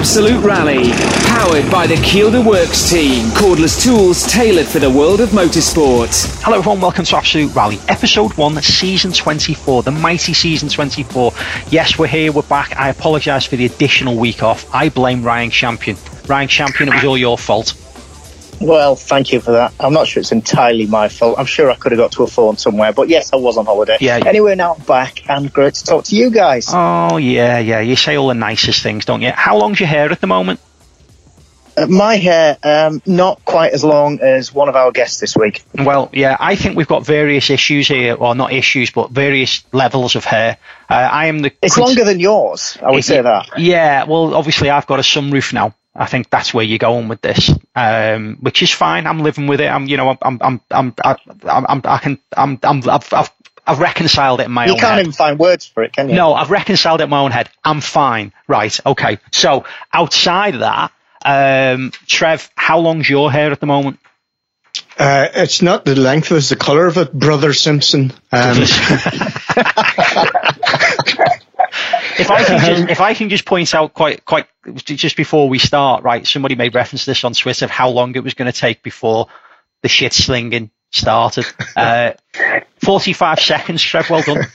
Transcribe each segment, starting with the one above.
Absolute Rally, powered by the Kielder Works team, cordless tools tailored for the world of motorsport. Hello everyone, welcome to Absolute Rally, episode 1, season 24, the mighty season 24. Yes, we're here, we're back. I apologise for the additional week off. I blame Ryan Champion. Ryan Champion, it was all your fault. Well, thank you for that. I'm not sure it's entirely my fault. I'm sure I could have got to a phone somewhere, but yes, I was on holiday. Yeah. Anyway, now I'm back and great to talk to you guys. Oh, yeah, yeah. You say all the nicest things, don't you? How long's your hair at the moment? Uh, my hair, um, not quite as long as one of our guests this week. Well, yeah, I think we've got various issues here, or not issues, but various levels of hair. Uh, I am the. It's longer than yours, I would say that. Yeah, well, obviously I've got a sunroof now. I think that's where you're going with this, um, which is fine. I'm living with it. I'm, you know, I'm, I'm, I'm, I'm, I'm, I can, I'm, I'm, I've, I've, I've reconciled it in my You own You can't head. even find words for it, can you? No, I've reconciled it in my own head. I'm fine. Right. Okay. So outside of that, um, Trev, how long's your hair at the moment? Uh, it's not the length, it's the colour of it, Brother Simpson. Um, if I can just, if I can just point out quite quite just before we start, right? Somebody made reference to this on Twitter of how long it was going to take before the shit slinging started. Uh, Forty-five seconds, Trev. Well done.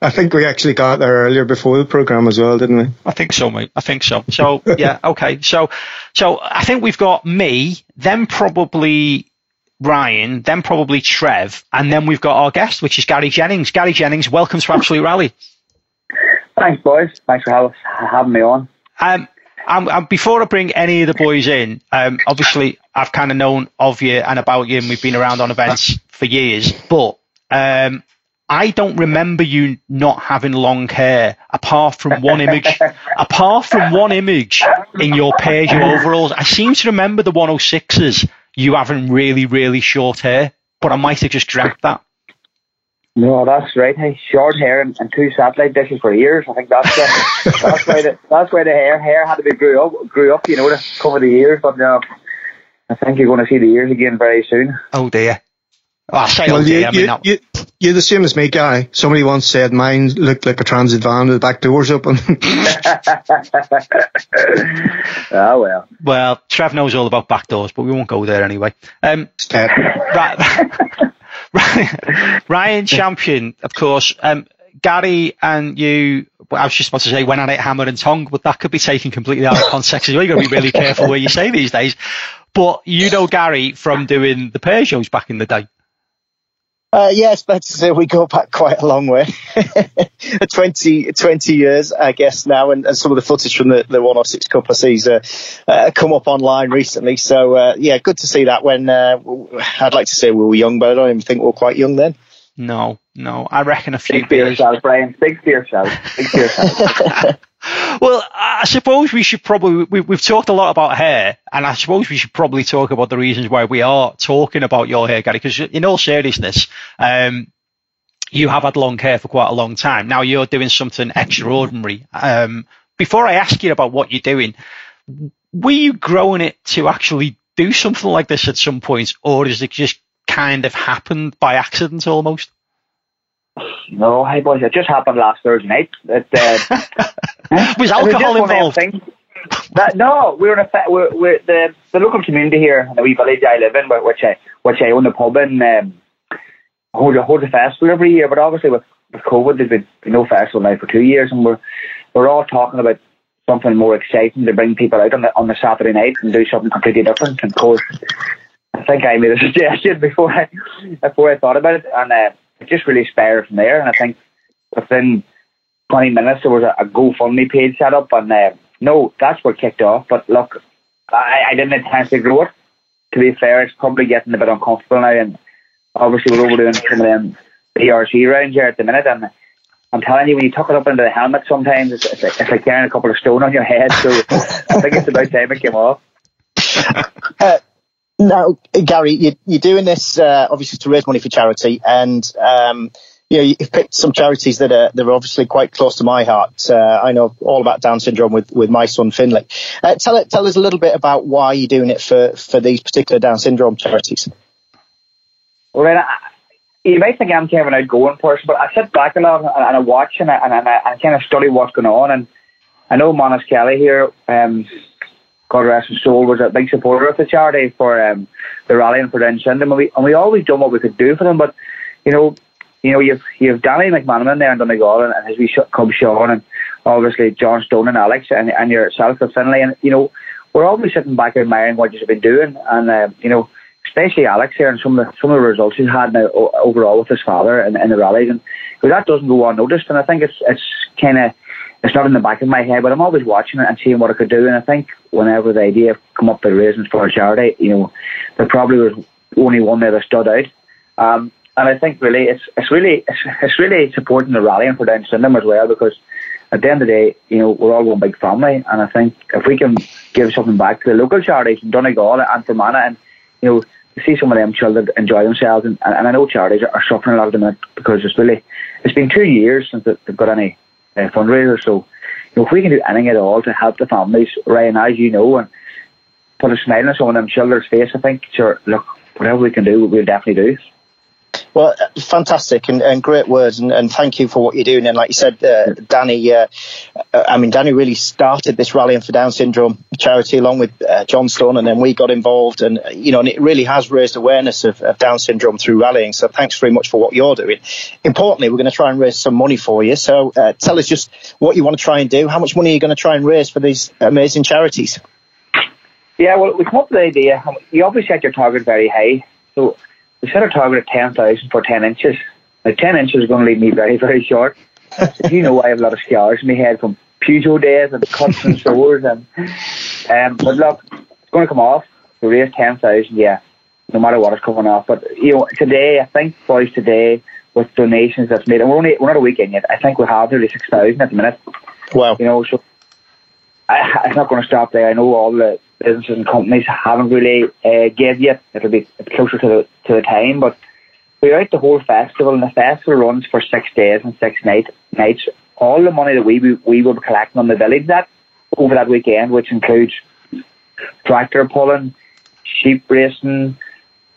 I think we actually got there earlier before the programme as well, didn't we? I think so, mate. I think so. So yeah, okay. So so I think we've got me, then probably Ryan, then probably Trev, and then we've got our guest, which is Gary Jennings. Gary Jennings, welcome to Absolute Rally. Thanks, boys. Thanks for have, having me on. Um, before I bring any of the boys in, um, obviously I've kind of known of you and about you, and we've been around on events for years. But um, I don't remember you not having long hair, apart from one image. apart from one image in your Peugeot overalls, I seem to remember the 106s. You having really, really short hair, but I might have just dreamt that. No, that's right. Hey, short hair and, and two satellite dishes for ears. I think that's the, that's why the that's why the hair hair had to be grew up grew up, you know, to cover the ears. But no, I think you're going to see the ears again very soon. Oh dear. Oh, I say oh Well, dear. You, I mean, you, you, you're the same as me, Guy. Somebody once said mine looked like a transit van with the back doors open. oh, well. well, Trev knows all about back doors, but we won't go there anyway. Um, Uh, Right. Ryan, Champion, of course. Um, Gary and you, I was just about to say went at it hammer and tongue, but that could be taken completely out of context as well. You've got to be really careful where you say these days. But you know Gary from doing the Peugeots back in the day. Uh, yeah, it's fair to say we go back quite a long way. 20, 20 years, I guess, now, and, and some of the footage from the, the 106 Cup I see uh, uh, come up online recently. So, uh, yeah, good to see that when uh, I'd like to say we were young, but I don't even think we were quite young then. No, no, I reckon a few Speak for beers. yourself, Brian. Big for yourself. Speak for yourself. Well, I suppose we should probably, we, we've talked a lot about hair, and I suppose we should probably talk about the reasons why we are talking about your hair, Gary, because in all seriousness, um, you have had long hair for quite a long time. Now you're doing something extraordinary. Um, before I ask you about what you're doing, were you growing it to actually do something like this at some point, or is it just kind of happened by accident almost? no, hey boys, it just happened last Thursday night. It, uh, Was alcohol just one of them involved? That, no, we're in a fa- we're, we're the the local community here in the wee village I live in, wh- which I which I own the pub in, um, hold a hold a festival every year. But obviously with, with COVID, there's been no festival now for two years, and we're we're all talking about something more exciting to bring people out on the on the Saturday night and do something completely different. And of course, I think I made a suggestion before I before I thought about it, and uh, it just really spiraled from there. And I think within 20 minutes there was a, a GoFundMe page set up, and uh, no, that's what kicked off. But look, I, I didn't intensely grow it. To be fair, it's probably getting a bit uncomfortable now, and obviously we're overdoing some of them ERC rounds here at the minute, and I'm telling you, when you tuck it up into the helmet, sometimes it's, it's, like, it's like carrying a couple of stone on your head. So I think it's about time it came off. Uh, now, Gary, you, you're doing this uh, obviously to raise money for charity, and um, you know you've picked some charities that are that are obviously quite close to my heart. Uh, I know all about Down syndrome with, with my son Finley. Uh, tell tell us a little bit about why you're doing it for for these particular Down syndrome charities. Well, then, I, you might think I'm kind of an outgoing person, but I sit back a lot and, and I watch and I, and, I, and I kind of study what's going on. And I know Manus Kelly here, um, God rest his soul, was a big supporter of the charity for um, the rallying for Down syndrome, and we and we always done what we could do for them. But you know, you know, you've you've Danny McManaman there in Donegal, and, and his wee cub Sean, and obviously John Stone and Alex, and, and yourself with Finlay, and you know, we're always sitting back admiring what you've been doing, and uh, you know, especially Alex here and some of the some of the results he's had now overall with his father and in the rallies, and you know, that doesn't go unnoticed, and I think it's it's kind of it's not in the back of my head, but I'm always watching it and seeing what I could do. And I think whenever the idea come up with raising for a charity, you know, there probably was only one there that stood out. Um, and I think really it's it's really it's, it's really supporting the rallying for Down syndrome as well because at the end of the day, you know, we're all one big family, and I think if we can give something back to the local charities in Donegal and Fermanagh, and you know, see some of them children enjoy themselves, and, and I know charities are suffering a lot of them because it's really it's been two years since they've got any uh. So, you know, if we can do anything at all to help the families, Ryan, as you know, and put a smile on some of them children's face, I think, sure, look, whatever we can do, we'll definitely do. Well, fantastic and, and great words, and, and, thank you for what you're doing. And like you said, uh, Danny, uh, I mean, Danny really started this rallying for Down syndrome charity along with uh, John Stone, and then we got involved, and you know, and it really has raised awareness of, of Down syndrome through rallying. So thanks very much for what you're doing. Importantly, we're going to try and raise some money for you. So uh, tell us just what you want to try and do. How much money are you going to try and raise for these amazing charities? Yeah, well, we come up with the idea. You obviously set your target very high, so we set our target at 10,000 for 10 inches. Now, 10 inches is going to leave me very, very short. You know, I have a lot of scars in my head from Peugeot days and cuts and sores. And, um, but look, it's going to come off. We raise 10,000, yeah, no matter what is coming off. But, you know, today, I think, boys, today, with donations that's made, and we're only, we're not a weekend yet, I think we have nearly 6,000 at the minute. Wow. You know, so I, it's not going to stop there. I know all the businesses and companies haven't really uh, give yet. It'll be closer to the to the time, but throughout the whole festival, and the festival runs for six days and six night, nights. All the money that we we will be collecting on the village that over that weekend, which includes tractor pulling, sheep racing,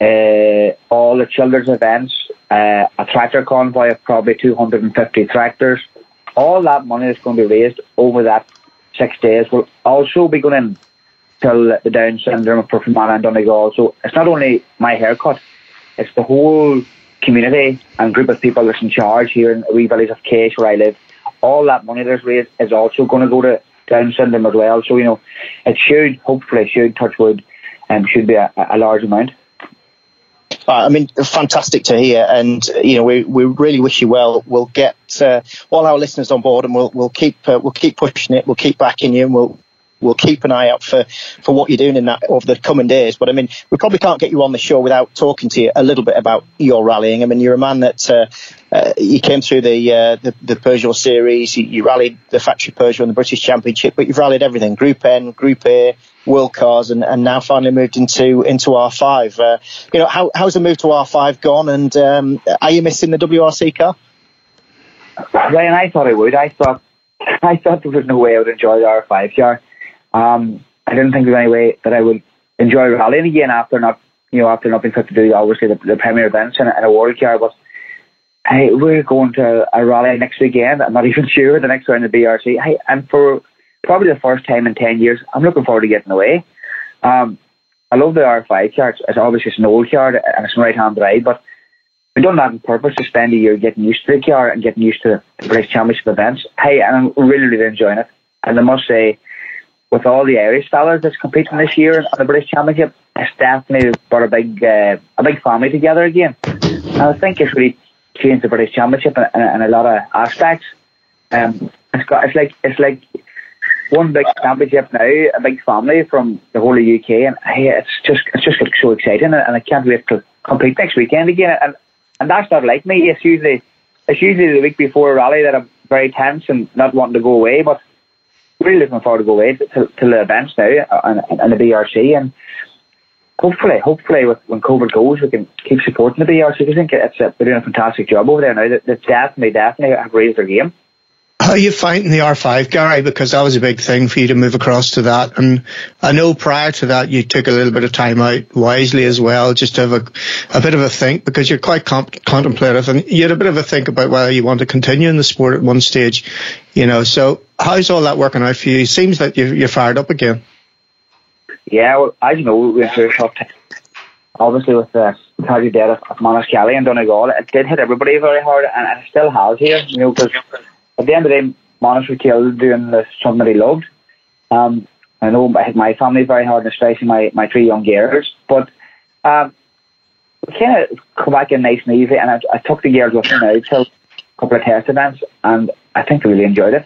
uh, all the children's events, uh, a tractor convoy of probably 250 tractors. All that money that's going to be raised over that six days will also be going till the Down syndrome for Fermanagh and Donegal. So it's not only my haircut, it's the whole community and group of people that's in charge here in wee village of Kesh where I live. All that money that's raised is also going to go to Down syndrome as well. So, you know, it should, hopefully, should, touch wood, um, should be a, a large amount. Uh, I mean, fantastic to hear, and you know, we, we really wish you well. We'll get uh, all our listeners on board, and we'll we'll keep uh, we'll keep pushing it. We'll keep backing you, and we'll we'll keep an eye out for, for what you're doing in that over the coming days. But I mean, we probably can't get you on the show without talking to you a little bit about your rallying. I mean, you're a man that uh, uh, you came through the, uh, the, the Peugeot series, you, you, rallied the factory Peugeot in the British Championship, but you've rallied everything: Group N, Group A, World Cars, and, and now finally moved into into R5. Uh, you know, how, how's the move to R5 gone? And um, are you missing the WRC car? Ryan, I thought I would. I thought I thought there was no way I would enjoy the R5 car. Um, I didn't think there was any way that I would enjoy rallying again after not, you know, after not being fit to do obviously the, the premier events and, and a world car. But hey, we're going to a rally next weekend. I'm not even sure the next round the BRC. Hey, and for probably the first time in ten years, I'm looking forward to getting away. Um, I love the R5 car. It's, it's obviously it's an old car and it's a right hand drive, but we've done that on purpose to spend a year getting used to the car and getting used to the British Championship events. Hey, and I'm really, really enjoying it. And I must say, with all the Irish fellas that's competing this year on the British Championship, it's definitely brought a big uh, a big family together again. And I think it's really changed the British Championship in, in, in a lot of aspects. Um, it's got it's like it's like one big championship now, a big family from the whole of UK, and it's just it's just like so exciting, and I can't wait to compete next weekend again. And and that's not like me. It's usually it's usually the week before a rally that I'm very tense and not wanting to go away, but really looking forward to go away to, to, the events now and, and the BRC and hopefully, hopefully with, when COVID goes, we can keep supporting the BRC. I think it's a, they're doing a fantastic job over there now. They, they definitely, definitely have raised their game. How are you finding the R5, Gary? Because that was a big thing for you to move across to that. And I know prior to that, you took a little bit of time out wisely as well, just to have a, a bit of a think because you're quite comp- contemplative and you had a bit of a think about whether you want to continue in the sport at one stage, you know. So how's all that working out for you? It seems that you're, you're fired up again. Yeah, well, as you know, we went through a tough time. Obviously, with the tragedy death of Manus Kelly and Donegal, it did hit everybody very hard, and it still has here, you know, because at the end of the day, Manus was killed doing the, something that he loved. Um, I know I my family very hard, especially my, my three young girls. But um, we kind of come back in nice and easy, and I, I took the girls with me now to a couple of test events, and I think they really enjoyed it.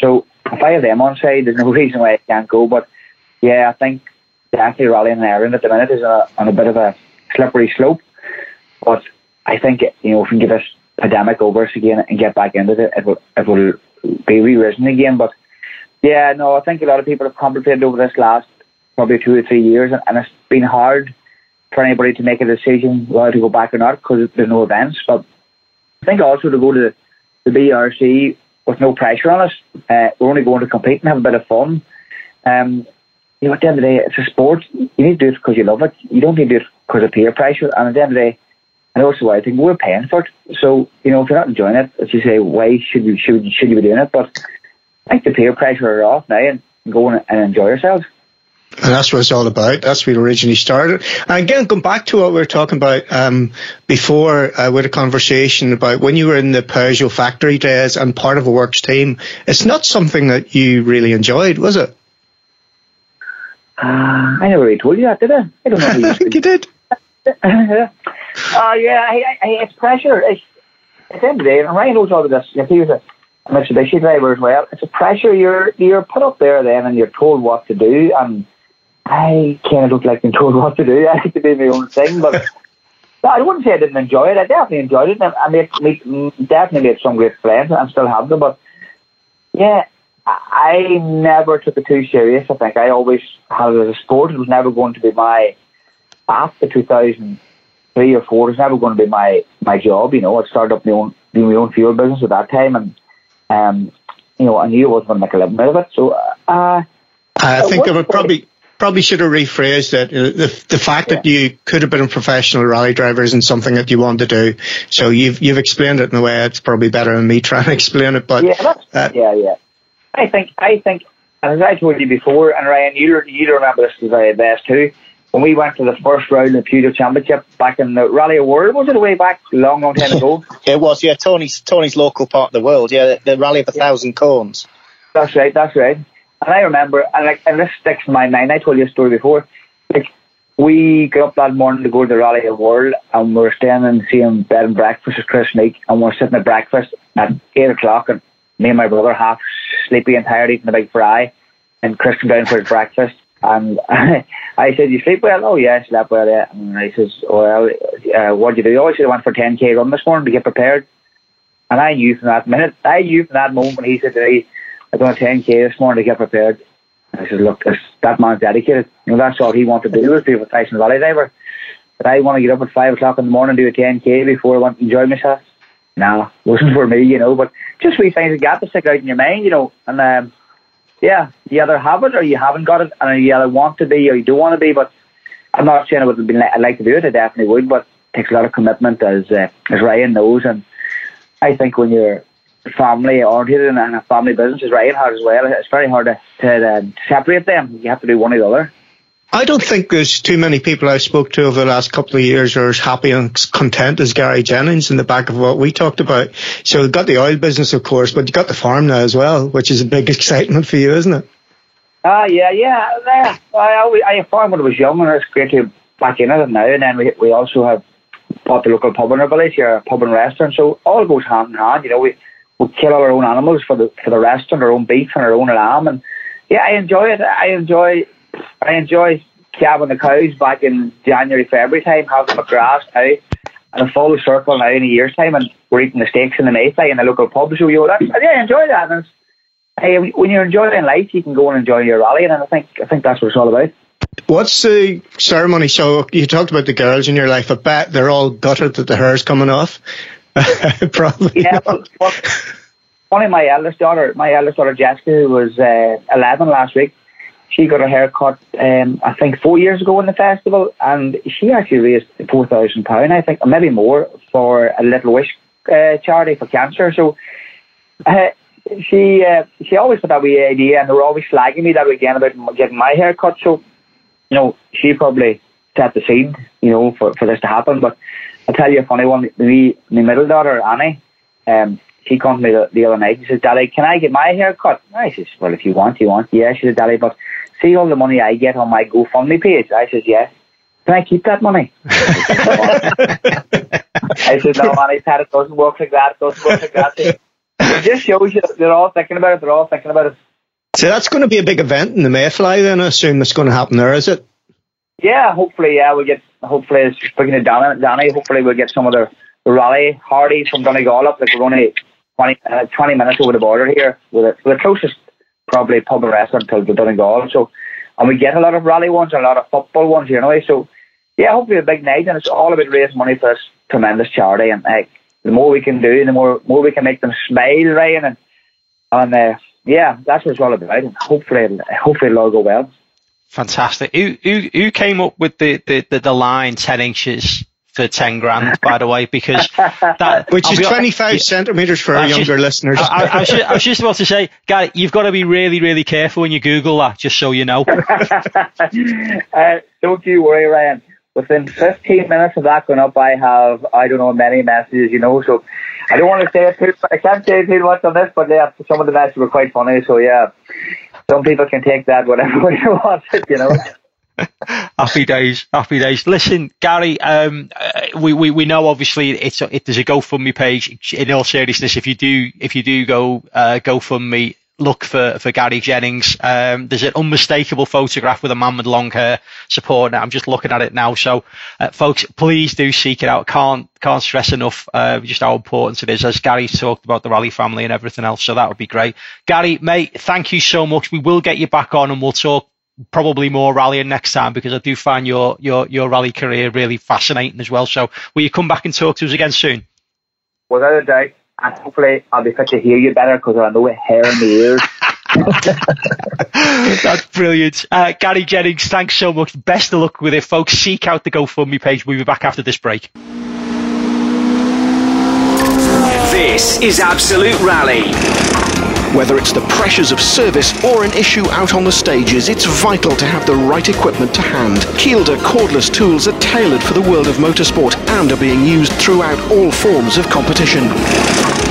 So if I have them on side, there's no reason why I can't go. But yeah, I think definitely rallying in Ireland at the minute is a, on a bit of a slippery slope. But I think you know if we can get this pandemic over again and get back into it, it will it will be re-risen again. But yeah, no, I think a lot of people have contemplated over this last probably two or three years, and, and it's been hard for anybody to make a decision whether to go back or not because there's no events. But I think also to go to the BRC with no pressure on us, uh, we're only going to compete and have a bit of fun. Um, you know, at the end of the day, it's a sport. You need to do it because you love it. You don't need to do it because of peer pressure. And at the end of the day, and also I think we're paying for it. So you know, if you're not enjoying it, as you say, why should you should should you be doing it? But I think the peer pressure are off now and go and enjoy yourselves. And that's what it's all about. That's where it originally started. And again, going back to what we were talking about um, before uh, with a conversation about when you were in the Peugeot factory days and part of a works team, it's not something that you really enjoyed, was it? Uh, I never really told you that, did I? I don't know. I think you did. Oh yeah, I, I, it's pressure. It's, at the end of the day, and Ryan knows all of this. If he was a, a Mitsubishi driver as well, it's a pressure. You're you're put up there then, and you're told what to do. And I kind of look like being told what to do. I like to do my own thing, but I wouldn't say I didn't enjoy it. I definitely enjoyed it. And I made, made definitely made some great friends. I'm still have them, but yeah, I never took it too serious. I think I always had it as a sport. It was never going to be my after 2003 or four. is never going to be my my job. You know, I started up my own my own fuel business at that time, and um, you know, I knew I wasn't going to make a living out of it. So, uh, I think I would probably probably should have rephrased it. Uh, the, the fact yeah. that you could have been a professional rally driver isn't something that you want to do. So you've you've explained it in a way it's probably better than me trying to explain it. But yeah, uh, yeah, yeah. I think I think, as I told you before, and Ryan, you you remember this as very best too. When we went to the first round of the Peugeot Championship back in the Rally of World, was it way back long, long time ago? it was, yeah. Tony's Tony's local part of the world, yeah. The, the Rally of a yeah. Thousand Cones. That's right. That's right. And I remember, and like, and this sticks in my mind. I told you a story before. Like, we got up that morning to go to the Rally of the World, and we are staying and seeing bed and breakfast with Kris Meeke, and we we're sitting at breakfast at eight o'clock, and me and my brother half sleepy and tired eating a big fry, and Chris came down for his breakfast, and I said, "You sleep well?" "Oh yeah, I slept well." Yeah, and I says, "Well, uh, what did you do?" "Oh, I said I went for 10k run this morning to get prepared." And I knew from that minute, I knew from that moment he said to me, "I done 10k this morning to get prepared." I said, "Look, that man's dedicated. You know, that's all he wanted to do was be a professional rally driver." But I want to get up at five o'clock in the morning and do a 10k before I want to enjoy myself. No, wasn't for me, you know. But just we things that got to stick out in your mind, you know. And um, yeah, you either have it or you haven't got it, and you either want to be or you don't want to be. But I'm not saying I would been I'd like to do it. I definitely would, but it takes a lot of commitment, as uh, as Ryan knows. And I think when you're family oriented and a family business, as Ryan has as well, it's very hard to, to, uh, separate them. You have to do one or the other. I don't think there's too many people I've spoke to over the last couple of years are as happy and content as Gary Jennings in the back of what we talked about. So you've got the oil business, of course, but you've got the farm now as well, which is a big excitement for you, isn't it? Ah, uh, yeah, yeah. yeah. I, always, I farmed when I was young, and it's great to back in it now. And then we we also have bought the local pub in our village here, a pub and restaurant. So all goes hand in hand. You know, we we kill our own animals for the for the restaurant, our own beef and our own lamb, and yeah, I enjoy it. I enjoy I enjoy calving the cows back in January, February time, having them at grass now, and a full circle now in a year's time, and we're eating the steaks in the Mayfly in the local pub. So you know, that's, yeah, I enjoy that. And hey, when you're enjoying life, you can go and enjoy your rally, and I think I think that's what it's all about. What's the ceremony? So you talked about the girls in your life. I bet they're all gutted that the hair's coming off. Probably. Yeah, well, my eldest daughter, my eldest daughter Jessica, who was uh, 11 last week, she got her hair cut, um, I think, four years ago in the festival, and she actually raised four thousand pound, I think, or maybe more, for a Little Wish uh, charity for cancer. So uh, she uh, she always had that wee idea, and they were always slagging me that weekend about getting my hair cut. So you know, she probably set the seed, you know, for, for this to happen. But I'll tell you a funny one. Me, my middle daughter Annie, um, she called me the, the other night. She says, "Daddy, can I get my hair cut?" I says, "Well, if you want, you want." Yeah, she said, "Daddy, but." See all the money I get on my GoFundMe page? I says, yes. Can I keep that money? I said, no, man, Pat, it doesn't work like that. It doesn't work like that. It just shows you they're all thinking about it. They're all thinking about it. So that's going to be a big event in the Mayfly then, I assume it's going to happen there, is it? Yeah, hopefully, yeah, we'll get, hopefully, speaking of Danny, Danny hopefully we'll get some of the, the rally Hardy from Donegal up, like we're only 20, uh, 20 minutes over the border here, with it. the closest probably pub and restaurant till the Donegal. So, and we get a lot of rally ones and a lot of football ones, you know. So, yeah, hopefully a big night, and it's all about raising money for this tremendous charity. And like, the more we can do, the more more we can make them smile, Ryan, and and uh, yeah, that's what it's all about. And hopefully, hopefully it'll all go well. Fantastic. Who who who came up with the the, the, the line ten inches for 10 grand, by the way, because that. Which I'll is 25 honest, centimetres for our younger just, listeners. I, I, I, was just, I, was just, about to say, Gary, you've got to be really, really careful when you Google that, just so you know. uh, don't you worry, Ryan. Within 15 minutes of that going up, I have, I don't know, many messages, you know, so I don't want to say it too, I can't say too much on this, but yeah, some of the messages were quite funny, so yeah, some people can take that whatever way they want it, you know happy days, happy days. Listen, Gary, um, uh, we, we, we know obviously it's a, it, there's a GoFundMe page. In all seriousness, if you do if you do go uh, GoFundMe, look for, for Gary Jennings. Um, there's an unmistakable photograph with a man with long hair supporting it. I'm just looking at it now. So, uh, folks, please do seek it out. Can't can't stress enough uh, just how important it is. As Gary talked about the rally family and everything else, so that would be great. Gary, mate, thank you so much. We will get you back on and we'll talk probably more rallying next time because I do find your your your rally career really fascinating as well. So will you come back and talk to us again soon? Without a doubt, and hopefully I'll be fit to hear you better because I know it hair in the ears. That's brilliant. Uh, Gary Jennings, thanks so much. Best of luck with it, folks. Seek out the GoFundMe page. We'll be back after this break. This is Absolute Rally. Whether it's the pressures of service or an issue out on the stages, it's vital to have the right equipment to hand. Kielder cordless tools are tailored for the world of motorsport and are being used throughout all forms of competition.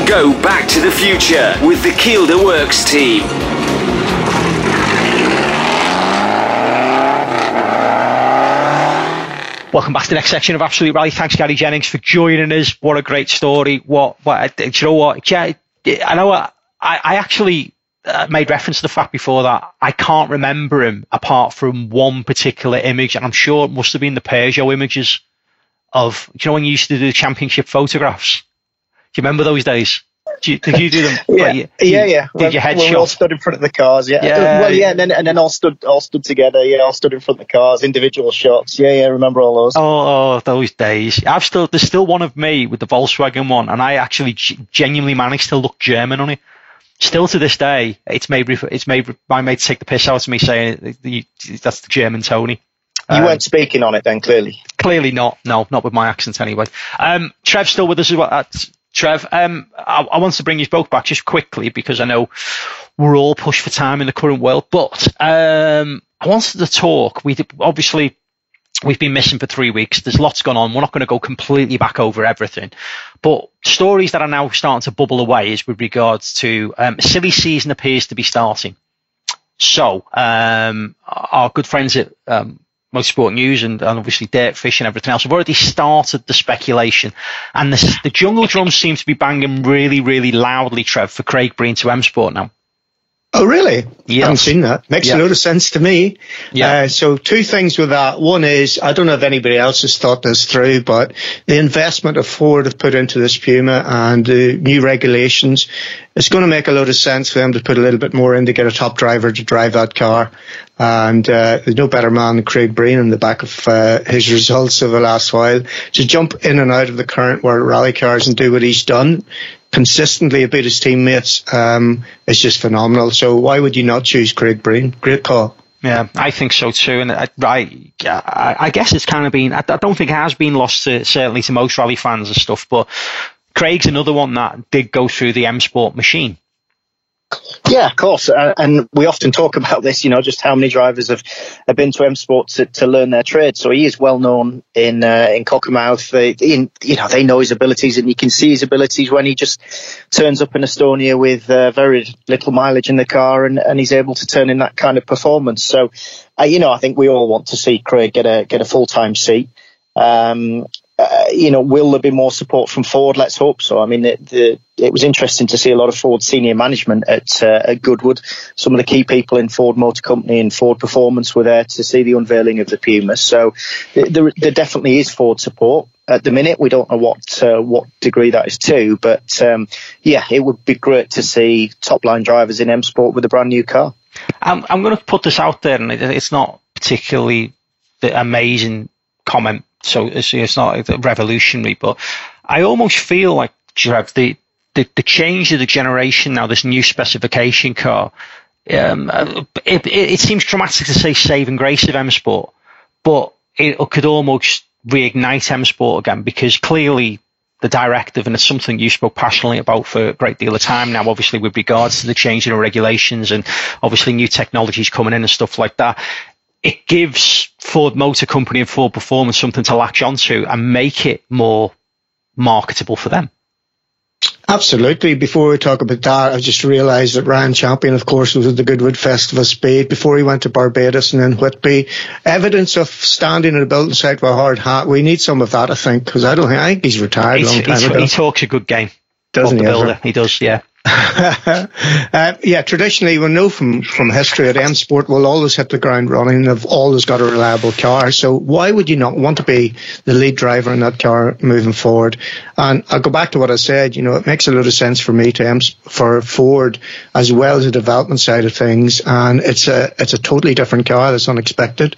Go back to the future with the Kielder Works team. Welcome back to the next section of Absolute Rally. Thanks, Gary Jennings, for joining us. What a great story. What, what, do you know what? Yeah, I know what, I, I actually uh, made reference to the fact before that I can't remember him apart from one particular image, and I'm sure it must have been the Peugeot images of, you know, when you used to do the championship photographs. Do you remember those days? Did you, did you do them? yeah, like, yeah, yeah. Did when, you headshot? we all stood in front of the cars. Yeah. yeah. Well, yeah, and then and then all stood all stood together. Yeah, all stood in front of the cars, individual shots. Yeah, yeah. Remember all those? Oh, oh those days. I've still there's still one of me with the Volkswagen one, and I actually g- genuinely managed to look German on it still to this day, it's made it's made my mate take the piss out of me saying that's the German Tony. You um, weren't speaking on it then, clearly. Clearly not. No, not with my accent anyway. Um, Trev's still with us as well. Uh, Trev, um, I, I want to bring you both back just quickly because I know we're all pushed for time in the current world. But um, I wanted to talk. We obviously we've been missing for three weeks. There's lots going on. We're not going to go completely back over everything, but stories that are now starting to bubble away is with regards to um, silly season appears to be starting. So um, our good friends at um, Motorsport News and, and, obviously Dirtfish and everything else have already started the speculation, and the, the jungle drums seem to be banging really, really loudly, Trev, for Craig Breen to M Sport now. Oh, really? Yeah. I haven't seen that. Makes a lot of sense to me. Yeah. Uh, so two things with that. One is, I don't know if anybody else has thought this through, but the investment of Ford have put into this Puma and the new regulations, it's going to make a lot of sense for them to put a little bit more in to get a top driver to drive that car. And uh, there's no better man than Craig Breen in the back of uh, his results of the last while to jump in and out of the current world rally cars and do what he's done consistently about his teammates um, is just phenomenal. So why would you not choose Craig Breen? Great call. Yeah, I think so too. And I, I, I guess it's kind of been, I don't think it has been lost to, certainly to most rally fans and stuff, but Craig's another one that did go through the M Sport machine. Yeah, of course. Uh, and we often talk about this, you know, just how many drivers have, have been to M Sport to, to learn their trade. So he is well known in uh, in Cockermouth. in, you know, they know his abilities and you can see his abilities when he just turns up in Estonia with uh, very little mileage in the car and, and he's able to turn in that kind of performance. So, uh, you know, I think we all want to see Craig get a get a full time seat. Um, uh, you know, will there be more support from Ford? Let's hope so. I mean, it, the, it was interesting to see a lot of Ford senior management at, uh, at Goodwood. Some of the key people in Ford Motor Company and Ford Performance were there to see the unveiling of the Puma. So there, there definitely is Ford support. At the minute, we don't know what uh, what degree that is to, but um, yeah, it would be great to see top line drivers in M Sport with a brand new car. I'm, I'm going to put this out there, and it's not particularly the amazing comment so it's, it's not revolutionary, but I almost feel like the, the, the change of the generation now, this new specification car, um, it, it, it, seems dramatic to say saving grace of M Sport, but it could almost reignite M Sport again because clearly the directive, and it's something you spoke passionately about for a great deal of time now, obviously with regards to the changing of regulations and obviously new technologies coming in and stuff like that it gives Ford Motor Company and Ford Performance something to latch onto and make it more marketable for them. Absolutely. Before we talk about that, I just realised that Ryan Champion, of course, was at the Goodwood Festival Speed before he went to Barbados and then Whitby. Evidence of standing in a building site with a hard hat. We need some of that, I think, because I don't think, I think he's retired he's, a long time ago. He talks a good game. Doesn't he? Builder. He does, yeah. uh, yeah, traditionally we know from, from history at M Sport will always hit the ground running. They've always got a reliable car. So why would you not want to be the lead driver in that car moving forward? And I'll go back to what I said. You know, it makes a lot of sense for me to M for Ford as well as the development side of things. And it's a it's a totally different car that's unexpected.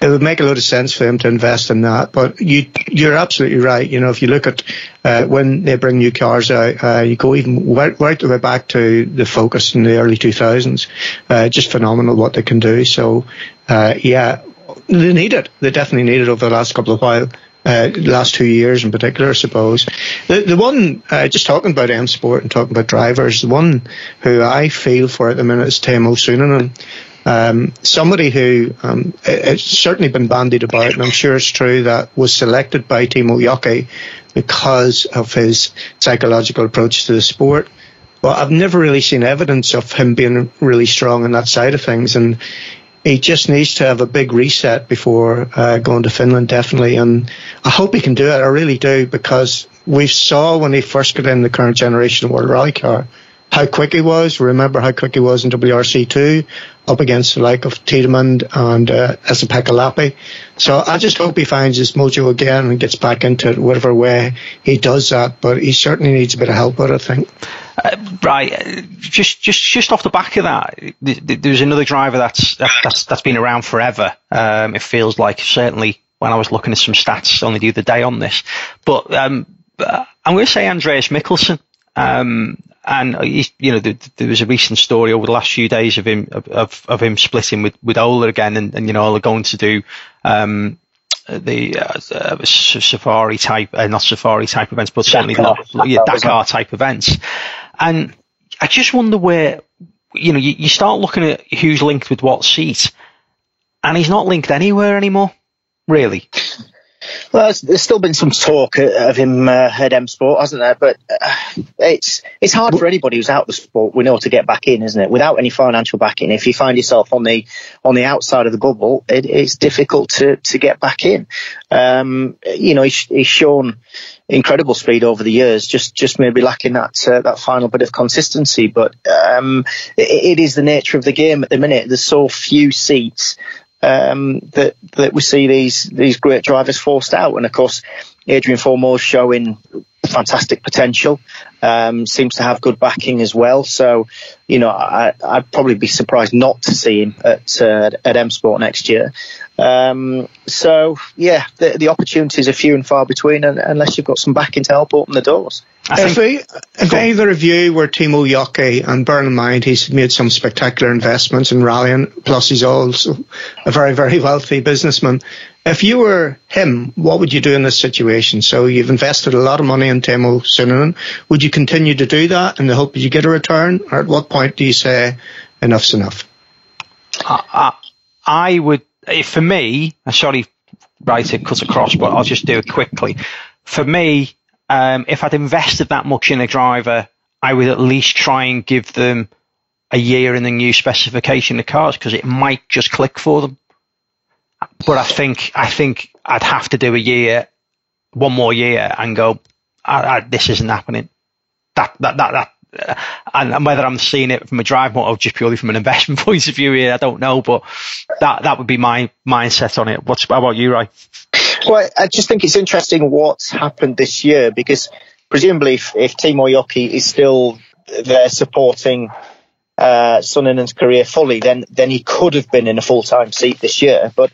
It would make a lot of sense for him to invest in that. But you you're absolutely right. You know, if you look at uh, when they bring new cars out, uh, you go even right, right the back to the Focus in the early 2000s. Uh, just phenomenal what they can do. So, uh, yeah, they need it. They definitely need it over the last couple of while. Uh, last two years in particular, I suppose. The the one uh, just talking about M Sport and talking about drivers, the one who I feel for at the minute is Teemu Suninen. Um, somebody who um, it's certainly been bandied about, and I'm sure it's true that was selected by Timo Jouhki because of his psychological approach to the sport. But I've never really seen evidence of him being really strong on that side of things, and he just needs to have a big reset before uh, going to Finland, definitely. And I hope he can do it. I really do because we saw when he first got in the current generation World Rally car how quick he was. Remember how quick he was in WRC2 up against the like of Tidemand and uh, Esapekka Lappi. So I just hope he finds his mojo again and gets back into it whatever way he does that. But he certainly needs a bit of help with it, I think. Uh, right, just just just off the back of that, there's another driver that's that's that's been around forever. Um, it feels like certainly when I was looking at some stats only the other day on this, but um, I'm going to say Andreas Mikkelsen. Um, and he, you know, there, there, was a recent story over the last few days of him of, of him splitting with with Ola again, and, and you know, Ola going to do um, the uh, uh, safari type, uh, not safari type events, but certainly Dakar, yeah, Dakar type events. And I just wonder where, you know, you, you start looking at who's linked with what seat, and he's not linked anywhere anymore, really. Well, there's still been some talk of him uh, at M Sport, hasn't there? But uh, it's it's hard for anybody who's out of the sport, we know, to get back in, isn't it? Without any financial backing, if you find yourself on the on the outside of the bubble, it, it's difficult to to get back in. Um, you know, he's, he's, shown incredible speed over the years, just just maybe lacking that uh, that final bit of consistency. But um, it, it is the nature of the game at the minute. There's so few seats um, that that we see these these great drivers forced out. And of course, Adrien Fourmaux showing fantastic potential. Um, seems to have good backing as well. So, you know, I, would probably be surprised not to see him at uh, at M Sport next year. Um, so, yeah, the, the, opportunities are few and far between, and, unless you've got some backing to help open the doors. if, we, if either of you were Timo Jouhki, and bear in mind he's made some spectacular investments in rallying, plus he's also a very, very wealthy businessman. If you were him, what would you do in this situation? So you've invested a lot of money in Teemu Suninen. Would you continue to do that in the hope that you get a return? Or at what point do you say enough's enough? I, I would, for me, I'm sorry, it cuts across, but I'll just do it quickly. For me, um, if I'd invested that much in a driver, I would at least try and give them a year in the new specification of cars because it might just click for them but I think I think I'd have to do a year, one more year, and go. I, I, this isn't happening. That that that that. And, whether I'm seeing it from a drive or just purely from an investment point of view here, I don't know. But that that would be my mindset on it. What's about you, Ray? Well, I just think it's interesting what's happened this year because presumably, if, if Timo Jouhki is still there supporting uh, career fully, then then he could have been in a full time seat this year. But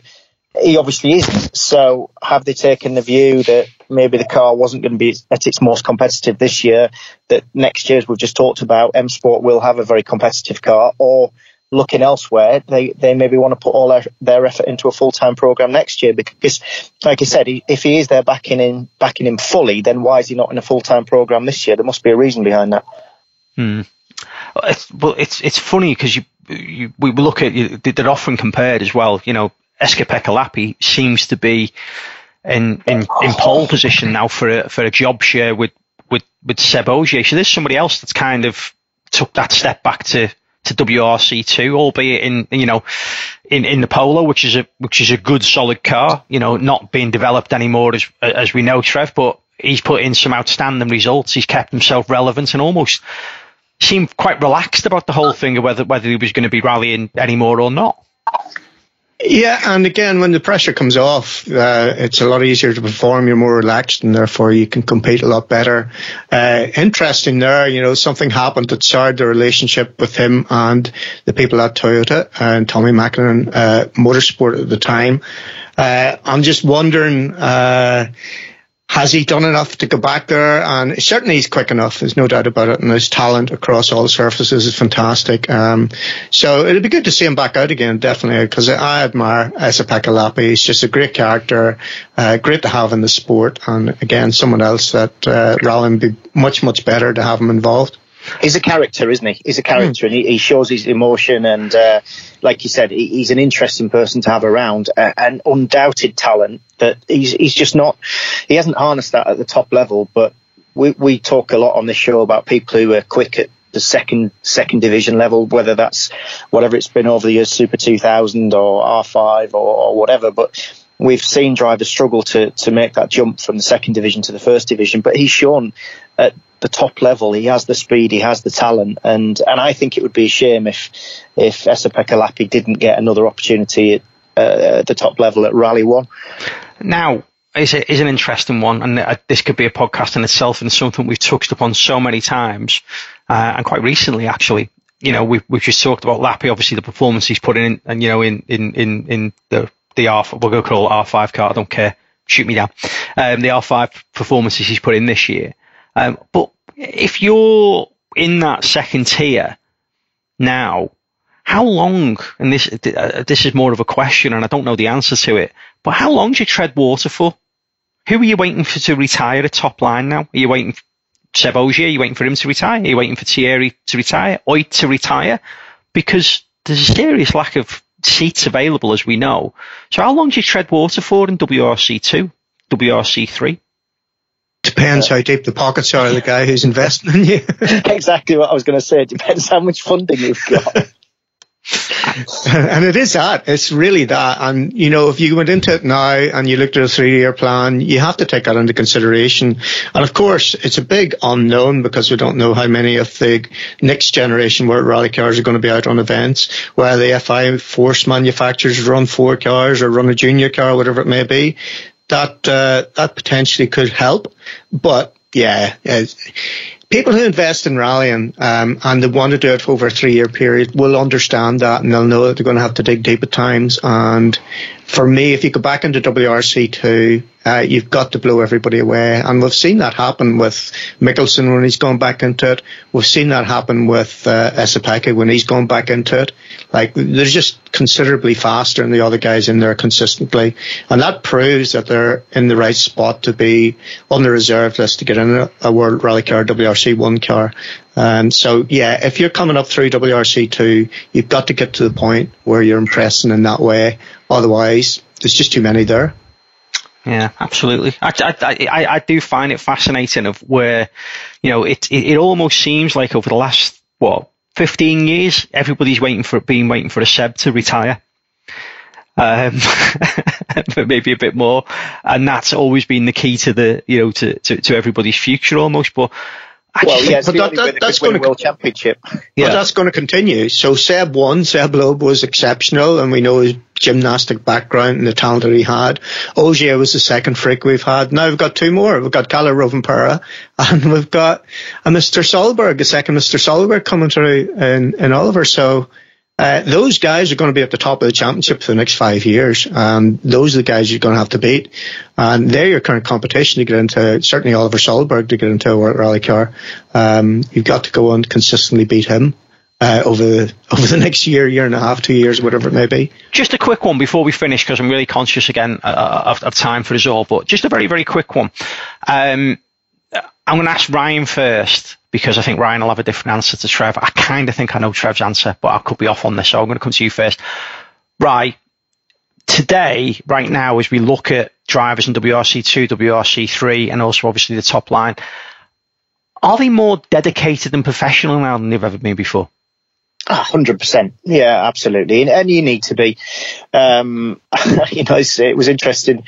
he obviously isn't. So have they taken the view that maybe the car wasn't going to be at its most competitive this year, that next year, as we've just talked about, M Sport will have a very competitive car, or looking elsewhere, they, they maybe want to put all their, their effort into a full time program next year because, like I said, if he is there backing in backing him fully, then why is he not in a full time program this year? There must be a reason behind that. Hmm. It's, well, it's it's funny because you, you we look at you, they're often compared as well. You know, Esapekka seems to be in, in, in pole position now for a, for a job share with, with, with Seb Ogier. So there's somebody else that's kind of took that step back to, to WRC2, albeit in, you know, in, in the Polo, which is a, which is a good solid car, you know, not being developed anymore as, as we know, Trev, but he's put in some outstanding results. He's kept himself relevant and almost seemed quite relaxed about the whole thing of whether, whether he was going to be rallying anymore or not. Yeah, and again, when the pressure comes off, uh, it's a lot easier to perform. You're more relaxed, and therefore you can compete a lot better. Uh, interesting there, you know, something happened that soured the relationship with him and the people at Toyota and Tommy Mäkinen uh, Motorsport at the time. Uh, I'm just wondering uh, has he done enough to go back there? And certainly he's quick enough. There's no doubt about it. And his talent across all surfaces is fantastic. Um, so it'd be good to see him back out again, definitely, because I admire Esapekka He's just a great character, uh, great to have in the sport. And again, someone else that uh, would be much, much better to have him involved he's a character, isn't he? He's a character, mm. and he, he, shows his emotion. And uh, like you said, he, he's an interesting person to have around, uh, and undoubted talent. That he's he's just not. He hasn't harnessed that at the top level. But we we talk a lot on this show about people who are quick at the second second division level, whether that's whatever it's been over the years, Super 2000 or R5 or, or whatever. But we've seen drivers struggle to to make that jump from the second division to the first division. But he's shown at the top level. He has the speed, he has the talent, and and I think it would be a shame if if Lappi didn't get another opportunity at, uh, the top level at Rally One. Now, is a, is an interesting one, and uh, this could be a podcast in itself, and something we've touched upon so many times, uh, and quite recently actually. You know, we've we've just talked about Lappi, obviously the performance he's put in, and you know, in in in in the the R, going to call it R5 car. I don't care. Shoot me down. Um, the R5 performances he's put in this year. Um, but if you're in that second tier now, how long, and this, uh, this is more of a question and I don't know the answer to it, but how long do you tread water for? Who are you waiting for to retire at top line now? Are you waiting for Seb Ogier? Are you waiting for him to retire? Are you waiting for Thierry to retire? Ott to retire? Because there's a serious lack of seats available, as we know. So how long do you tread water for in WRC2, WRC3? Depends uh, how deep the pockets are of the guy who's investing in you. exactly what I was going to say. It depends how much funding you've got. and it is that. It's really that. And, you know, if you went into it now and you looked at a three year plan, you have to take that into consideration. And of course, it's a big unknown because we don't know how many of the next generation World Rally cars are going to be out on events, where the FI force manufacturers run four cars or run a junior car, whatever it may be. That, uh, that potentially could help. But yeah, people who invest in rallying um, and they want to do it over a three year period will understand that and they'll know that they're going to have to dig deep at times. And for me, if you go back into WRC2, uh, you've got to blow everybody away. And we've seen that happen with Mikkelsen when he's gone back into it. We've seen that happen with uh, when he's gone back into it. Like, they're just considerably faster than the other guys in there consistently. And that proves that they're in the right spot to be on the reserve list to get in a, a World Rally Car, WRC1 car. Um, so yeah, if you're coming up through WRC2, you've got to get to the point where you're impressing in that way. Otherwise, there's just too many there. Yeah, absolutely. I, I, I, I do find it fascinating of where, you know, it, it, it almost seems like over the last, what, 15 years, everybody's waiting for, been waiting for a Seb to retire. Um, but maybe a bit more. And that's always been the key to the, you know, to, to, to everybody's future almost. But well, yeah, but that, that, that's going to world championship. Yeah, but that's going to continue. So Seb won. Seb Loeb was exceptional, and we know his gymnastic background and the talent that he had. Ogier was the second freak we've had. Now we've got two more. We've got Kalle Rovanperä, and we've got a Mr. Solberg, a second Mr. Solberg coming through in, in Oliver. So uh, those guys are going to be at the top of the championship for the next five years, and those are the guys you're going to have to beat. And they're your current competition to get into, certainly Oliver Solberg to get into a World Rally Car. Um, you've got to go and consistently beat him. Uh, over the over the next year, year and a half, two years, whatever it may be. Just a quick one before we finish, because I'm really conscious again uh, of, of, time for us all. But just a very very quick one. Um, I'm going to ask Ryan first because I think Ryan will have a different answer to Trev. I kind of think I know Trev's answer, but I could be off on this. So I'm going to come to you first. Right. Today, right now, as we look at drivers in WRC2, WRC3, and also obviously the top line, are they more dedicated and professional now than they've ever been before? Hundred percent. Yeah, absolutely. And, and, you need to be, um, you know, it was interesting,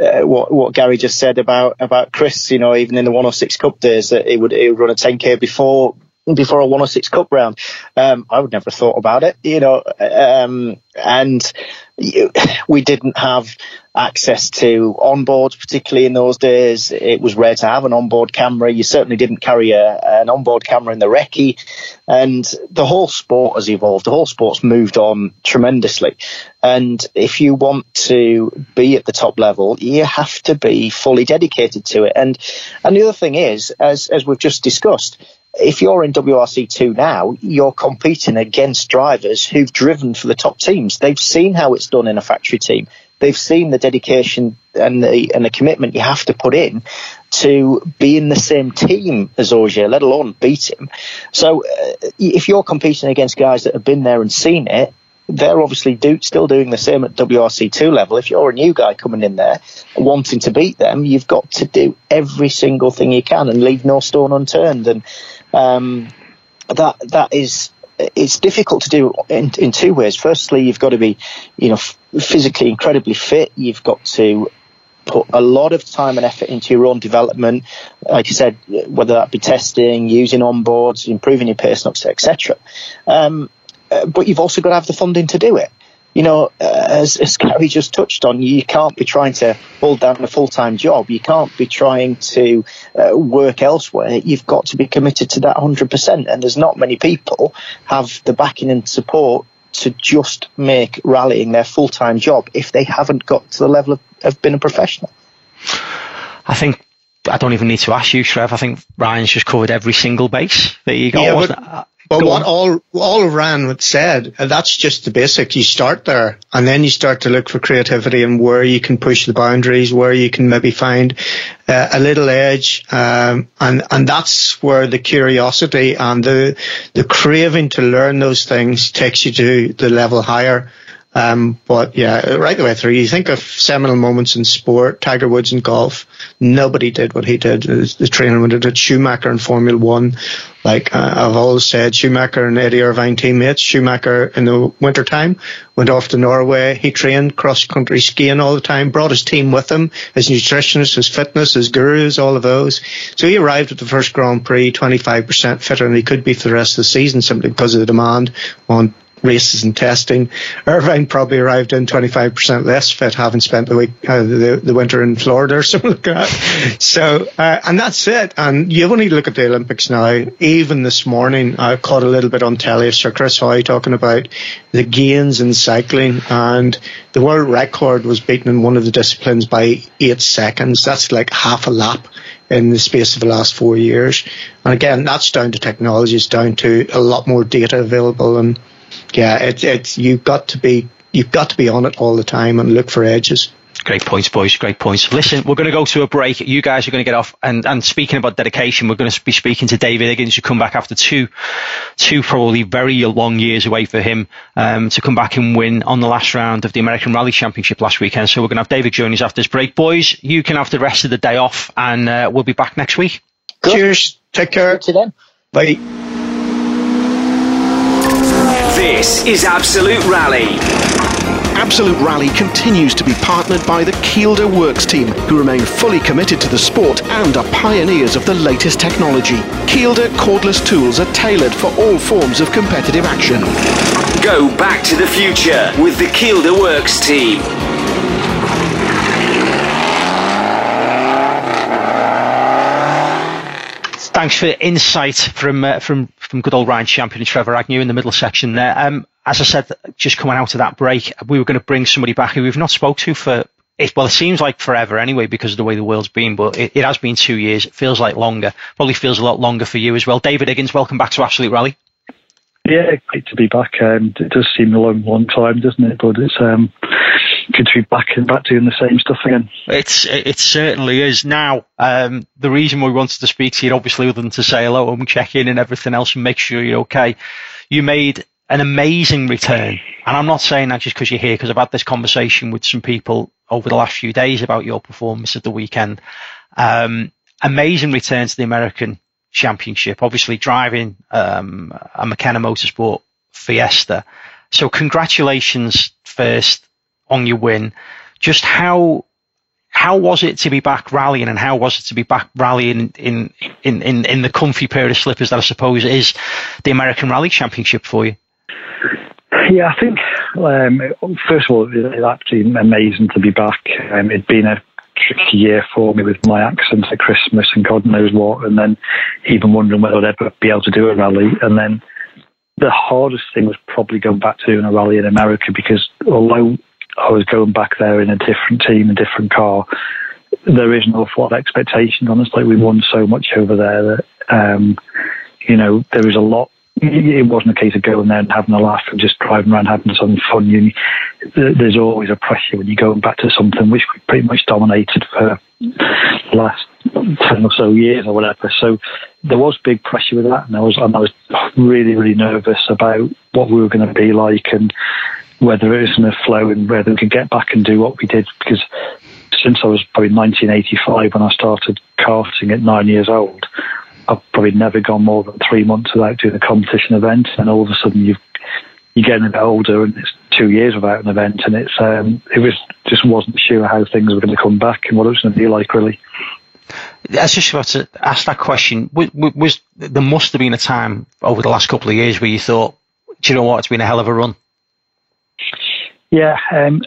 uh, what, what Gary just said about, about Chris, you know, even in the 106 Cup days that he would, he would run a 10k before, before a 106 Cup round. Um, I would never have thought about it, you know, um, and you, we didn't have access to onboards, particularly in those days. It was rare to have an onboard camera. You certainly didn't carry a, an onboard camera in the recce. And the whole sport has evolved. The whole sport's moved on tremendously. And if you want to be at the top level, you have to be fully dedicated to it. And, and the other thing is, as, as we've just discussed, if you're in WRC2 now, you're competing against drivers who've driven for the top teams. They've seen how it's done in a factory team they've seen the dedication and the and the commitment you have to put in to be in the same team as Ogier, let alone beat him. So uh, if you're competing against guys that have been there and seen it, they're obviously do, still doing the same at WRC2 level. If you're a new guy coming in there wanting to beat them, you've got to do every single thing you can and leave no stone unturned. And um, that that is it's difficult to do in, in two ways. Firstly, you've got to be, you know, physically incredibly fit. You've got to put a lot of time and effort into your own development. Like I said, whether that be testing, using onboards, improving your pace, etc. Um, uh, but you've also got to have the funding to do it you know, uh, as, as Gary just touched on, you can't be trying to hold down a full time job. You can't be trying to uh, work elsewhere. You've got to be committed to that 100%. And there's not many people have the backing and support to just make rallying their full time job if they haven't got to the level of, of being a professional. I think I don't even need to ask you, Trev. I think Ryan's just covered every single base. that you got. Yeah, but, but what all all Ryan said, that's just the basic. You start there, and then you start to look for creativity and where you can push the boundaries, where you can maybe find uh, a little edge, um, and and that's where the curiosity and the the craving to learn those things takes you to the level higher. Um, but yeah, right the way through, you think of seminal moments in sport, Tiger Woods in golf. Nobody did what he did. The trainer went it. Schumacher in Formula One. Like uh, I've always said, Schumacher and Eddie Irvine teammates. Schumacher in the wintertime went off to Norway. He trained cross country skiing all the time, brought his team with him, his nutritionist, his fitness, his gurus, all of those. So he arrived at the first Grand Prix 25% fitter than he could be for the rest of the season simply because of the demand on races and testing. Irvine probably arrived in 25% less fit, having spent the week, uh, the, the winter in Florida or something like that. So, uh, and that's it. And you only look at the Olympics now. Even this morning, I caught a little bit on telly of Sir Chris Hoy talking about the gains in cycling and the world record was beaten in one of the disciplines by eight seconds. That's like half a lap in the space of the last four years. And again, that's down to technology. It's down to a lot more data available. And yeah, it's it's you've got to be you've got to be on it all the time and look for edges. Great points, boys. Great points. Listen, we're going to go to a break. You guys are going to get off. And, and speaking about dedication, we're going to be speaking to David Higgins, who come back after two, two probably very long years away for him um, to come back and win on the last round of the American Rally Championship last weekend. So we're going to have David join us after this break. Boys, you can have the rest of the day off, and uh, we'll be back next week. Good. Cheers. Take care. To them. Bye. This is Absolute Rally. Absolute Rally continues to be partnered by the Kielder Works team, who remain fully committed to the sport and are pioneers of the latest technology. Kielder cordless tools are tailored for all forms of competitive action. Go back to the future with the Kielder Works team. Thanks for the insight from uh, from from good old Ryan Champion and Trevor Agnew in the middle section there. Um, as I said, just coming out of that break, we were going to bring somebody back who we've not spoke to for it, well, it seems like forever anyway because of the way the world's been, but it, it, has been two years. It feels like longer. Probably feels a lot longer for you as well. David Higgins, welcome back to Absolute Rally. Yeah, great to be back. Um, it does seem a long, long time, doesn't it? But it's um, to be back and back doing the same stuff again. It's it certainly is. Now, um, the reason we wanted to speak to you, obviously, other than to say hello and check in and everything else and make sure you're okay, you made an amazing return. And I'm not saying that just because you're here, because I've had this conversation with some people over the last few days about your performance at the weekend. Um, amazing return to the American Championship, obviously driving um, a McKenna Motorsport Fiesta. So congratulations first on your win. Just how how was it to be back rallying, and how was it to be back rallying in in in, in the comfy pair of slippers that I suppose is the American Rally Championship for you? Yeah, I think um, first of all, it's absolutely amazing to be back. Um, it'd been a tricky year for me with my accident at Christmas and God knows what, and then even wondering whether I'd ever be able to do a rally. And then the hardest thing was probably going back to doing a rally in America because although I was going back there in a different team, a different car, there is an awful lot of expectation. Honestly, we won so much over there that um, you know there is a lot it wasn't a case of going there and having a laugh and just driving around having some fun. You, there's always a pressure when you're going back to something which we pretty much dominated for last ten or so years or whatever. So there was big pressure with that, and I was and I was really really nervous about what we were going to be like and whether it was going to flow and whether we could get back and do what we did because since I was probably 1985 when I started karting at nine years old, I've probably never gone more than three months without doing a competition event, and all of a sudden you've you're getting a bit older, and it's two years without an event, and it's um, it was just wasn't sure how things were going to come back and what it was going to be like really. I was just about to ask that question. Was, was there must have been a time over the last couple of years where you thought, do you know what, it's been a hell of a run? Yeah, um,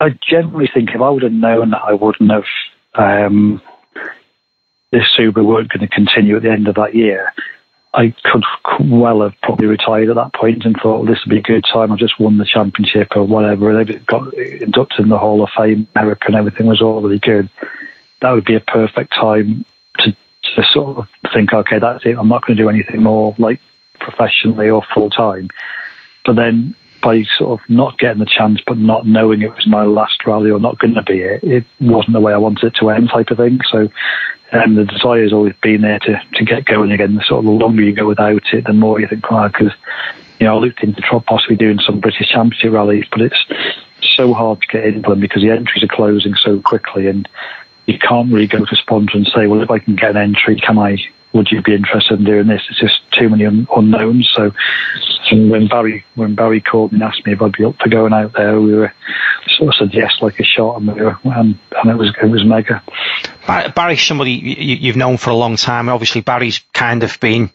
I generally think if I would have known that I wouldn't have um, this Subaru weren't going to continue at the end of that year, I could well have probably retired at that point and thought well, this would be a good time. I've just won the championship or whatever. And got inducted in the Hall of Fame, America, and everything was all really good. That would be a perfect time to, to sort of think, okay, that's it. I'm not going to do anything more like professionally or full time. But then by sort of not getting the chance, but not knowing it was my last rally or not going to be it, it wasn't the way I wanted it to end, type of thing. So um, the desire has always been there to, to get going again. The sort of the longer you go without it, the more you think, oh, because you know, I looked into possibly doing some British Championship rallies, but it's so hard to get into them because the entries are closing so quickly, and you can't really go to sponsor and say, well, if I can get an entry, can I would you be interested in doing this? It's just too many un- unknowns. So, when Barry when Barry called me and asked me if I'd be up for going out there, we were sort of said yes like a shot, and we were, and, and it was it was mega. Barry's somebody you've known for a long time. Obviously, Barry's kind of been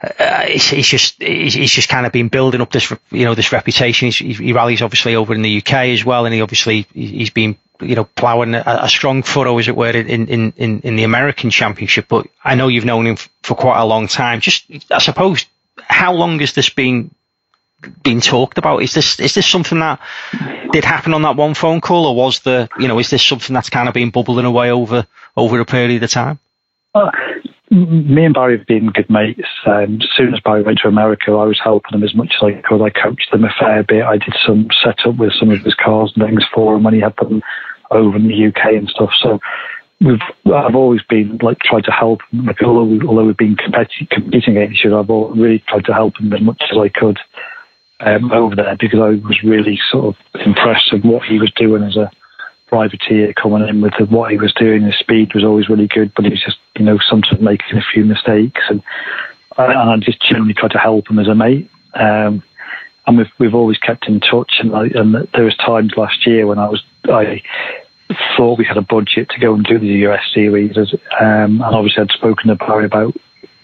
uh, he's, he's, just he's, he's, just kind of been building up this you know this reputation. He's, he rallies obviously over in the UK as well, and he obviously he's been you know ploughing a, a strong furrow, as it were, in, in in in the American Championship. But I know you've known him for quite a long time. Just I suppose how long has this been been talked about? Is this is this something that did happen on that one phone call, or was the you know is this something that's kind of been bubbling away over over a period of time? Uh, me and Barry have been good mates. Um, as soon as Barry went to America, I was helping him as much as I could. I coached them a fair bit. I did some setup with some of his cars and things for him when he had them over in the UK and stuff. So we've I've always been like tried to help him. Like although, we, although we've been competing, competing against each other, I've really tried to help him as much as I could um, over there because I was really sort of impressed with what he was doing as a privateer coming in with what he was doing. His speed was always really good, but he was just, you know, sometimes making a few mistakes. And, and I just generally tried to help him as a mate. Um, and we've, we've always kept in touch. And, I, and there was times last year when I was, I thought we had a budget to go and do the US series. Um, and obviously I'd spoken to Barry about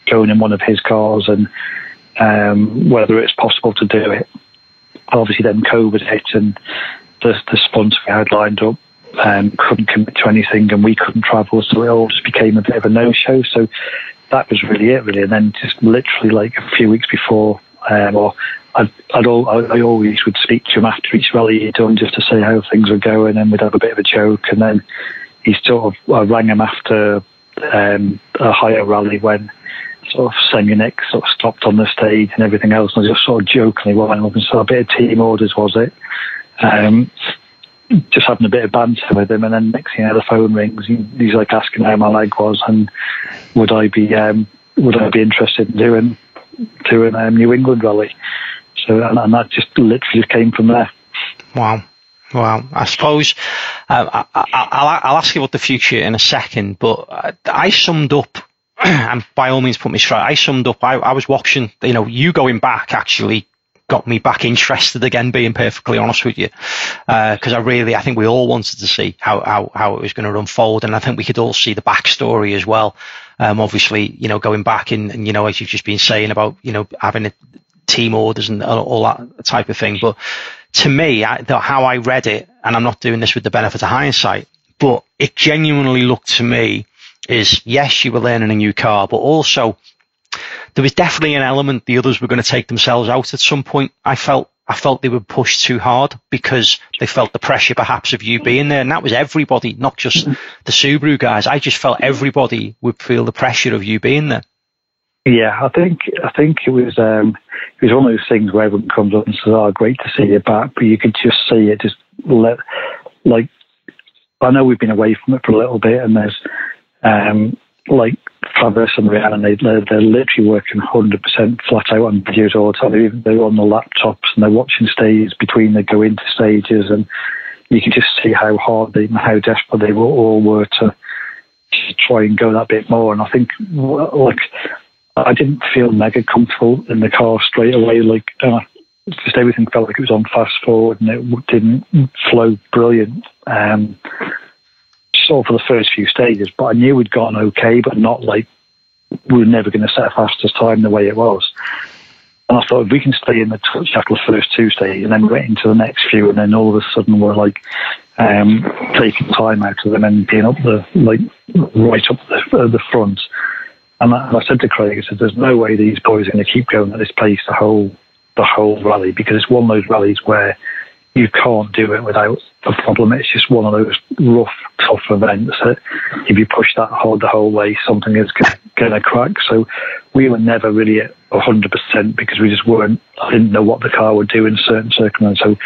going in one of his cars and um, whether it's possible to do it. Obviously then COVID hit and the, the sponsor we had lined up um, couldn't commit to anything and we couldn't travel, so it all just became a bit of a no-show. So that was really it, really. And then just literally like a few weeks before, um, or I'd, I'd all, I, I always would speak to him after each rally he'd done just to say how things were going, and we'd have a bit of a joke. And then he sort of I rang him after um, a higher rally when sort of Semenuk sort of stopped on the stage and everything else, and I just sort of jokingly went up and saw a bit of team orders, was it? Um, just having a bit of banter with him, and then next thing you know, the phone rings. He, he's like asking how my leg was, and would I be um, would I be interested in doing doing a um, New England rally? So, and, and, that just literally came from there. Wow. Wow. I suppose uh, I, will ask you about the future in a second, but I summed up, and by all means put me straight, I summed up, I, I was watching, you know, you going back actually got me back interested again, being perfectly honest with you. Because uh, I really, I think we all wanted to see how, how, how it was going to unfold. And I think we could all see the backstory as well. Um, obviously, you know, going back and, and, you know, as you've just been saying about, you know, having a team orders and all that type of thing. But to me, I, the, how I read it, and I'm not doing this with the benefit of hindsight, but it genuinely looked to me is yes, you were learning a new car, but also there was definitely an element the others were going to take themselves out at some point. I felt I felt they were pushed too hard because they felt the pressure perhaps of you being there, and that was everybody, not just the Subaru guys. I just felt everybody would feel the pressure of you being there. Yeah, I think I think it was um, it was one of those things where everyone comes up and says, "Oh, great to see you back," but you could just see it just let like I know we've been away from it for a little bit, and there's um, like Travis and Rhiannon, they, they're, they're literally working 100% flat out on videos all the time. They're, they're on the laptops and they're watching stages between they go into stages, and you can just see how hard they and how desperate they were, all were to, to try and go that bit more. And I think, like, I didn't feel mega comfortable in the car straight away. Like, uh, just everything felt like it was on fast forward and it didn't flow brilliant. Um, saw for the first few stages, but I knew we'd gotten okay, but not like we were never going to set a fastest time the way it was. And I thought if we can stay in the touch after the first two stages and then wait into the next few, and then all of a sudden we're like um, taking time out of them and being up the like right up the, uh, the front. And I, and I said to Craig, I said, "There's no way these boys are going to keep going at this pace the whole the whole rally because it's one of those rallies where you can't do it without a problem. It's just one of those rough, tough events that if you push that hard the whole way, something is going to crack. So we were never really at 100% because we just weren't, I didn't know what the car would do in certain circumstances. So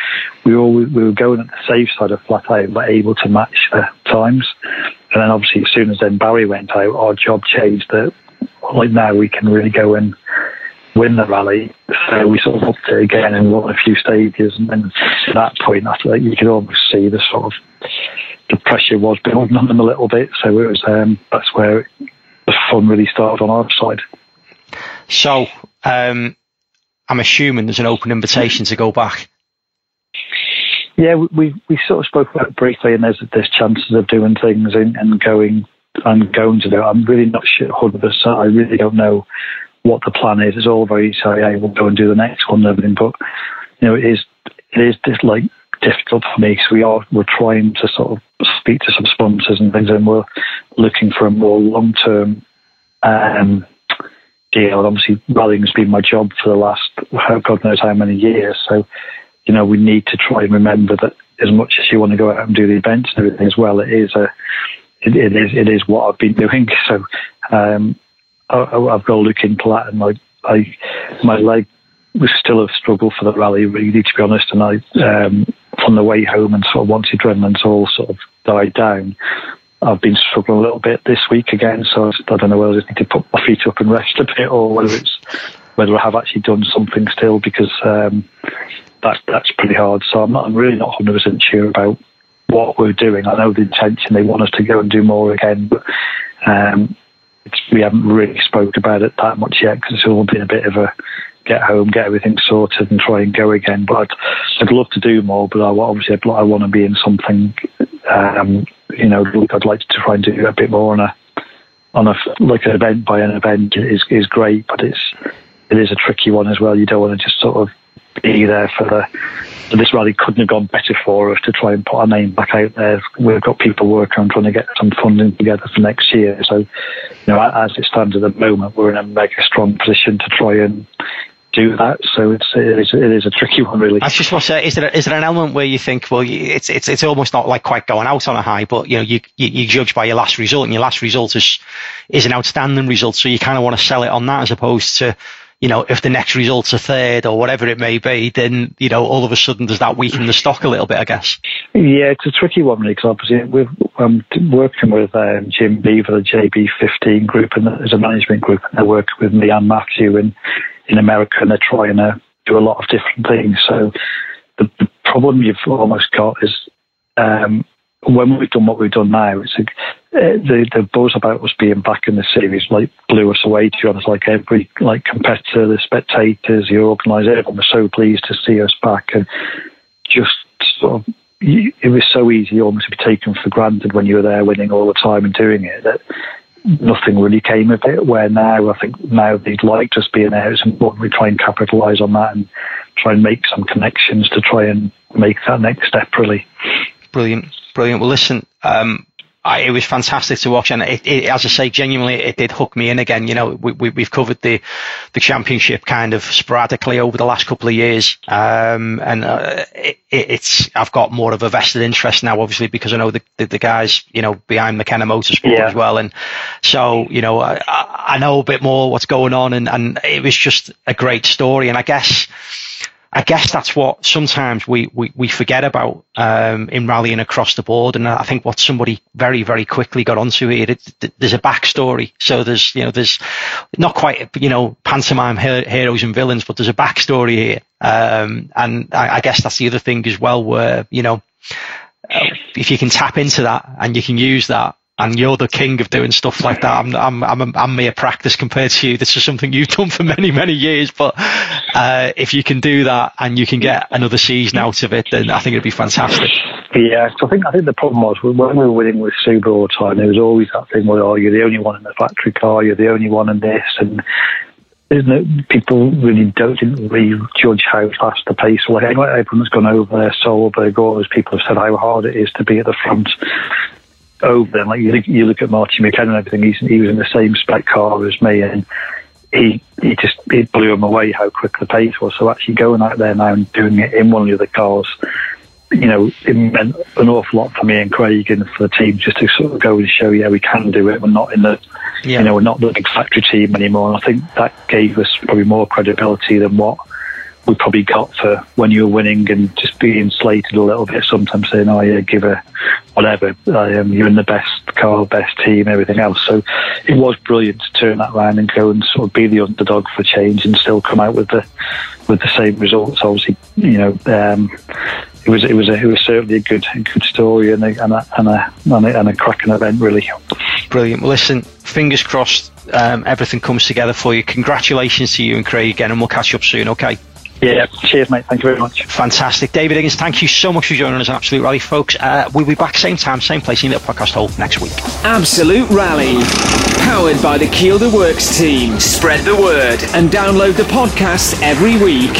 we were, we were going at the safe side of flat out, but able to match the times. And then obviously as soon as then Barry went out, our job changed that like now we can really go and win the rally. So we sort of upped it again and won a few stages. And then at that point, after that, you could almost see the sort of the pressure was building on them a little bit. So it was um, that's where the fun really started on our side. So um, I'm assuming there's an open invitation to go back. Yeah, we we sort of spoke about it briefly, and there's there's chances of doing things and, and going and going to do. I'm really not sure 100. percent I really don't know what the plan is. It's all very sorry, I will go and do the next one and everything, but you know, it is it is just like difficult for me because we are we're trying to sort of speak to some sponsors and things, and we're looking for a more long term um, deal. Obviously, rallying's been my job for the last God knows how many years, so you know we need to try and remember that as much as you want to go out and do the events and everything as well, it is a it, it is it is what I've been doing. So um, I, have got to look into that, and I, I my leg was still a struggle for the rally, really, to be honest. And I, um, on the way home, and sort of once adrenaline's all sort of died down, I've been struggling a little bit this week again. So I don't know whether I just need to put my feet up and rest a bit, or whether it's whether I have actually done something still because um, that that's pretty hard. So I'm not, I'm really not 100 percent sure about what we're doing. I know the intention; they want us to go and do more again, but um, we haven't really spoke about it that much yet because it's all been a bit of a get home, get everything sorted, and try and go again. But I'd, I'd love to do more. But I, obviously, I'd, I want to be in something. Um, you know, I'd like to try and do a bit more on a on a like an event by an event is is great, but it's it is a tricky one as well. You don't want to just sort of be there for the. This rally couldn't have gone better for us to try and put our name back out there. We've got people working on trying to get some funding together for next year. So, you know, as it stands at the moment, we're in a mega strong position to try and do that. So it's it is, it is a tricky one, really. I just want to say, is there is there an element where you think, well, it's it's it's almost not like quite going out on a high, but you know, you you, you judge by your last result, and your last result is is an outstanding result, so you kind of want to sell it on that as opposed to you know, if the next result's are third or whatever it may be, then, you know, all of a sudden does that weaken the stock a little bit, I guess? Yeah, it's a tricky one, because obviously we're um, working with um, Jim Beaver, the JB15 group, and as a management group, and they're working with me and Matthew in, in America, and they're trying to do a lot of different things. So the, the problem you've almost got is um, when we've done what we've done now, it's a, uh, the the buzz about us being back in the series like blew us away. To be honest, like every like competitor, the spectators, the organiser, everyone was so pleased to see us back, and just sort of it was so easy almost to be taken for granted when you were there winning all the time and doing it that nothing really came of it. Where now I think now they'd like us being there, it's important we try and capitalise on that and try and make some connections to try and make that next step really. Brilliant, brilliant. Well, listen, um, I, it was fantastic to watch, and it, it, as I say, genuinely, it did hook me in again. You know, we, have we, covered the the championship kind of sporadically over the last couple of years, um, and uh, it, it's I've got more of a vested interest now, obviously, because I know the the, the guys, you know, behind McKenna Motorsport yeah. as well, and so you know, I, I know a bit more what's going on, and and it was just a great story, and I guess I guess that's what sometimes we, we, we forget about um, in rallying across the board. And I think what somebody very, very quickly got onto here, it, it, there's a backstory. So there's, you know, there's not quite, you know, pantomime heroes and villains, but there's a backstory here. Um, and I, I, guess that's the other thing as well, where, you know, if you can tap into that and you can use that, and you're the king of doing stuff like that. I'm I'm I'm, I'm mere practice compared to you. This is something you've done for many many years. But uh, if you can do that and you can get another season out of it, then I think it'd be fantastic. Yeah, so I think I think the problem was when we were winning with Subaru all the time, there was always that thing where oh, you're the only one in the factory car, you're the only one in this, and isn't it? People really don't didn't really judge how fast the pace was. Anyway, everyone's gone over there. Solberg, all those people have said how hard it is to be at the front over them. Like you look, you look at Martin McKenna and everything. He's, he was in the same spec car as me, and he he just it blew him away how quick the pace was. So actually going out there now and doing it in one of the other cars, you know, it meant an awful lot for me and Craig and for the team just to sort of go and show, yeah, we can do it. We're not in the, yeah. you know, we're not the big factory team anymore. And I think that gave us probably more credibility than what we probably got for when you were winning and just being slated a little bit. Sometimes saying, "Oh yeah, give a whatever. You're in the best car, best team, everything else." So it was brilliant to turn that around and go and sort of be the underdog for change and still come out with the with the same results. Obviously, you know, um, it was it was a, it was certainly a good a good story and a and a, and a, and a, and a cracking event, really. Brilliant. Listen, fingers crossed, um, everything comes together for you. Congratulations to you and Craig again, and we'll catch you up soon. Okay. Yeah, cheers, mate. Thank you very much. Fantastic. David Higgins, thank you so much for joining us on Absolute Rally, folks. Uh, we'll be back same time, same place in the podcast hall next week. Absolute Rally. Powered by the Kielder Works team. Spread the word and download the podcast every week.